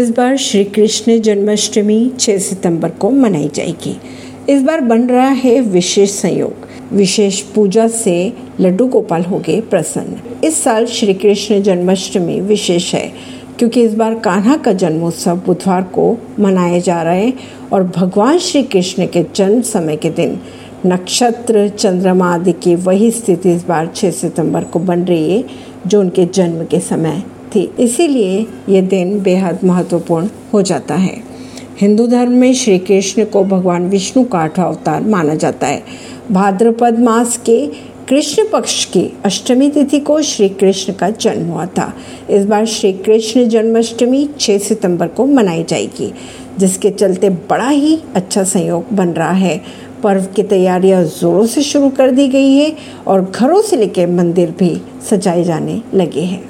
इस बार श्री कृष्ण जन्माष्टमी 6 सितंबर को मनाई जाएगी। इस बार बन रहा है विशेष संयोग। विशेष पूजा से लड्डू गोपाल हो गए प्रसन्न। इस साल श्री कृष्ण जन्माष्टमी विशेष है, क्योंकि इस बार कान्हा का जन्मोत्सव बुधवार को मनाया जा रहा है और भगवान श्री कृष्ण के जन्म समय के दिन नक्षत्र, चंद्रमा आदि की वही स्थिति इस बार 6 सितंबर को बन रही है, जो उनके जन्म के समय थी। इसीलिए ये दिन बेहद महत्वपूर्ण हो जाता है। हिंदू धर्म में श्री कृष्ण को भगवान विष्णु का आठवा अवतार माना जाता है। भाद्रपद मास के कृष्ण पक्ष की अष्टमी तिथि को श्री कृष्ण का जन्म हुआ था। इस बार श्री कृष्ण जन्माष्टमी 6 सितंबर को मनाई जाएगी, जिसके चलते बड़ा ही अच्छा संयोग बन रहा है। पर्व की तैयारियाँ जोरों से शुरू कर दी गई है और घरों से लेकर मंदिर भी सजाए जाने लगे हैं।